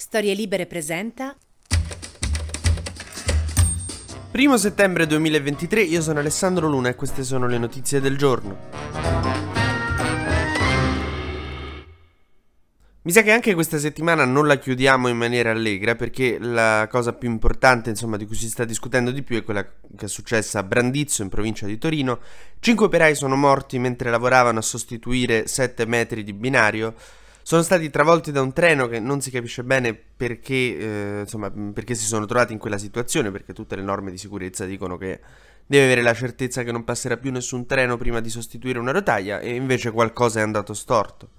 Storie Libere presenta 1 settembre 2023, io sono Alessandro Luna e queste sono le notizie del giorno. Mi sa che anche questa settimana non la chiudiamo in maniera allegra perché la cosa più importante insomma, di cui si sta discutendo di più è quella che è successa a Brandizzo in provincia di Torino. Cinque operai sono morti mentre lavoravano a sostituire 7 metri di binario. Sono stati travolti da un treno che non si capisce bene perché, eh, insomma, perché si sono trovati in quella situazione, perché tutte le norme di sicurezza dicono che deve avere la certezza che non passerà più nessun treno prima di sostituire una rotaia e invece qualcosa è andato storto.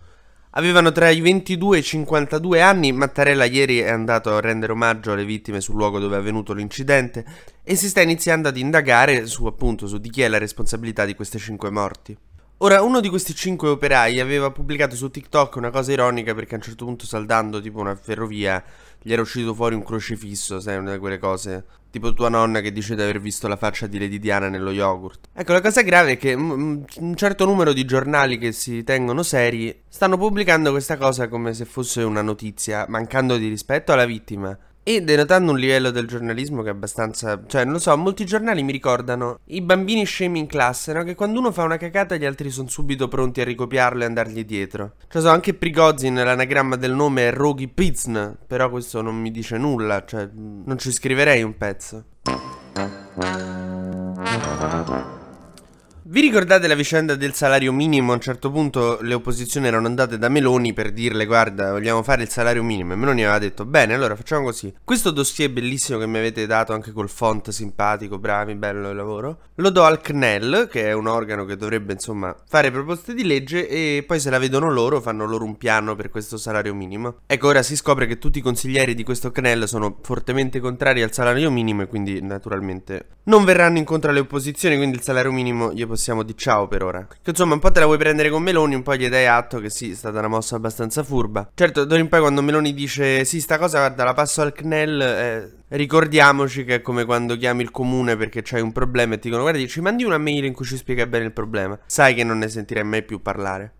Avevano tra i 22 e i 52 anni, Mattarella ieri è andato a rendere omaggio alle vittime sul luogo dove è avvenuto l'incidente e si sta iniziando ad indagare su appunto su di chi è la responsabilità di queste 5 morti. Ora, uno di questi 5 operai aveva pubblicato su TikTok una cosa ironica perché a un certo punto saldando tipo una ferrovia gli era uscito fuori un crocifisso, sai, una di quelle cose. Tipo tua nonna che dice di aver visto la faccia di Lady Diana nello yogurt. Ecco, la cosa grave è che un certo numero di giornali che si tengono seri stanno pubblicando questa cosa come se fosse una notizia, mancando di rispetto alla vittima. E denotando un livello del giornalismo che è abbastanza... Cioè, non lo so, molti giornali mi ricordano i bambini scemi in classe, no? Che quando uno fa una cacata gli altri sono subito pronti a ricopiarlo e andargli dietro. Cioè, so, anche Prigozin, l'anagramma del nome è Rogi Pizn, però questo non mi dice nulla, cioè, non ci scriverei un pezzo. Vi ricordate la vicenda del salario minimo? A un certo punto le opposizioni erano andate da Meloni per dirle guarda vogliamo fare il salario minimo e Meloni aveva detto bene allora facciamo così. Questo dossier bellissimo che mi avete dato anche col font simpatico, bravi, bello il lavoro, lo do al CNEL che è un organo che dovrebbe insomma fare proposte di legge e poi se la vedono loro fanno loro un piano per questo salario minimo. Ecco ora si scopre che tutti i consiglieri di questo CNEL sono fortemente contrari al salario minimo e quindi naturalmente non verranno incontro alle opposizioni quindi il salario minimo gli possiamo di ciao per ora. Che insomma un po' te la vuoi prendere con Meloni, un po' gli dai atto che sì, è stata una mossa abbastanza furba. Certo, d'ora in poi quando Meloni dice sì, sta cosa guarda la passo al CNEL, eh, ricordiamoci che è come quando chiami il comune perché c'hai un problema e ti dicono guarda ci mandi una mail in cui ci spiega bene il problema. Sai che non ne sentirei mai più parlare.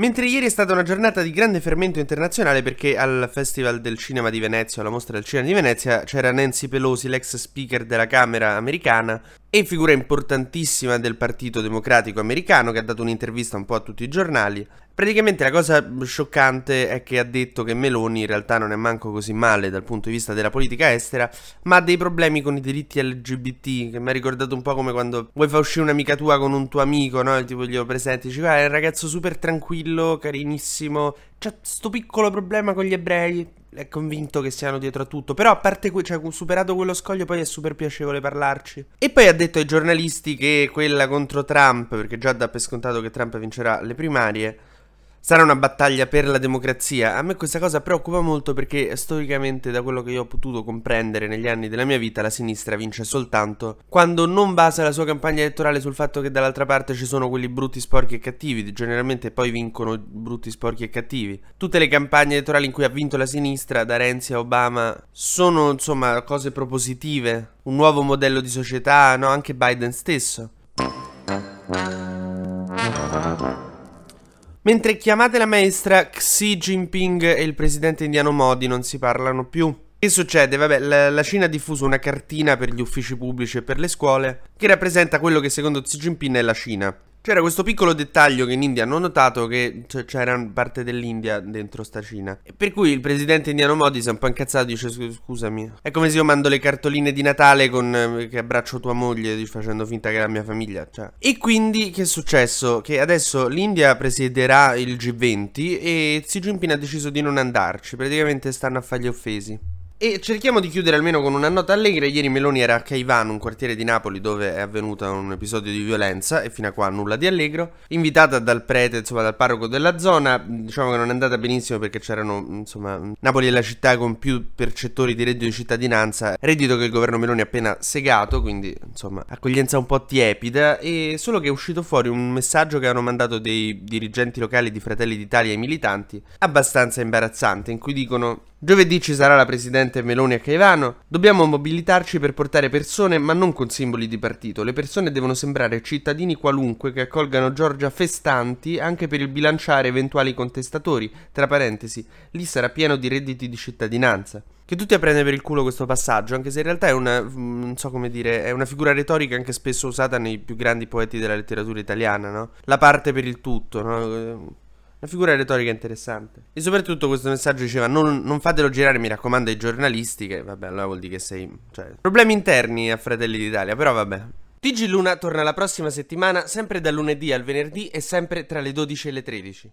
Mentre ieri è stata una giornata di grande fermento internazionale perché al Festival del Cinema di Venezia, alla mostra del cinema di Venezia, c'era Nancy Pelosi, l'ex speaker della Camera americana e figura importantissima del Partito Democratico americano che ha dato un'intervista un po' a tutti i giornali. Praticamente la cosa scioccante è che ha detto che Meloni in realtà non è manco così male dal punto di vista della politica estera, ma ha dei problemi con i diritti LGBT, che mi ha ricordato un po' come quando vuoi far uscire un'amica tua con un tuo amico, no? Tipo glielo presenti, dici, ah, è un ragazzo super tranquillo, carinissimo, c'ha sto piccolo problema con gli ebrei, è convinto che siano dietro a tutto. Però a parte que- cioè, superato quello scoglio, poi è super piacevole parlarci. E poi ha detto ai giornalisti che quella contro Trump, perché già dà per scontato che Trump vincerà le primarie Sarà una battaglia per la democrazia. A me questa cosa preoccupa molto perché storicamente, da quello che io ho potuto comprendere negli anni della mia vita, la sinistra vince soltanto quando non basa la sua campagna elettorale sul fatto che dall'altra parte ci sono quelli brutti, sporchi e cattivi. Generalmente poi vincono brutti, sporchi e cattivi. Tutte le campagne elettorali in cui ha vinto la sinistra, da Renzi a Obama, sono insomma cose propositive. Un nuovo modello di società, no? Anche Biden stesso. Mentre chiamate la maestra, Xi Jinping e il presidente indiano Modi non si parlano più. Che succede? Vabbè, la, la, Cina ha diffuso una cartina per gli uffici pubblici e per le scuole che rappresenta quello che secondo Xi Jinping è la Cina. C'era questo piccolo dettaglio che in India hanno notato che c'era parte dell'India dentro sta Cina. Per cui il presidente indiano Modi si è un po' incazzato e dice scusami. È come se io mando le cartoline di Natale con eh, che abbraccio tua moglie facendo finta che è la mia famiglia. Cioè. E quindi che è successo? Che adesso l'India presiederà il G20 e Xi Jinping ha deciso di non andarci. Praticamente stanno a fargli offesi. E cerchiamo di chiudere almeno con una nota allegra. Ieri Meloni era a Caivano, un quartiere di Napoli dove è avvenuto un episodio di violenza e fino a qua nulla di allegro. Invitata dal prete, insomma dal parroco della zona, diciamo che non è andata benissimo perché c'erano, insomma, Napoli è la città con più percettori di reddito di cittadinanza, reddito che il governo Meloni ha appena segato, quindi insomma accoglienza un po' tiepida e solo che è uscito fuori un messaggio che hanno mandato dei dirigenti locali di Fratelli d'Italia ai militanti, abbastanza imbarazzante, in cui dicono Giovedì ci sarà la presidenza presidente Meloni a Caivano. Dobbiamo mobilitarci per portare persone, ma non con simboli di partito. Le persone devono sembrare cittadini qualunque che accolgano Giorgia festanti anche per il bilanciare eventuali contestatori. Tra parentesi, lì sarà pieno di redditi di cittadinanza. Che tutti a prendere per il culo questo passaggio, anche se in realtà è una, mm, so dire, è una figura retorica anche spesso usata nei più grandi poeti della letteratura italiana, no? La parte per il tutto, no? Una figura retorica interessante. E soprattutto questo messaggio diceva: non, non, fatelo girare, mi raccomando, ai giornalisti. Che vabbè, allora vuol dire che sei. Cioè, problemi interni a Fratelli d'Italia, però vabbè. TG Luna torna la prossima settimana, sempre dal lunedì al venerdì e sempre tra le 12 e le 13.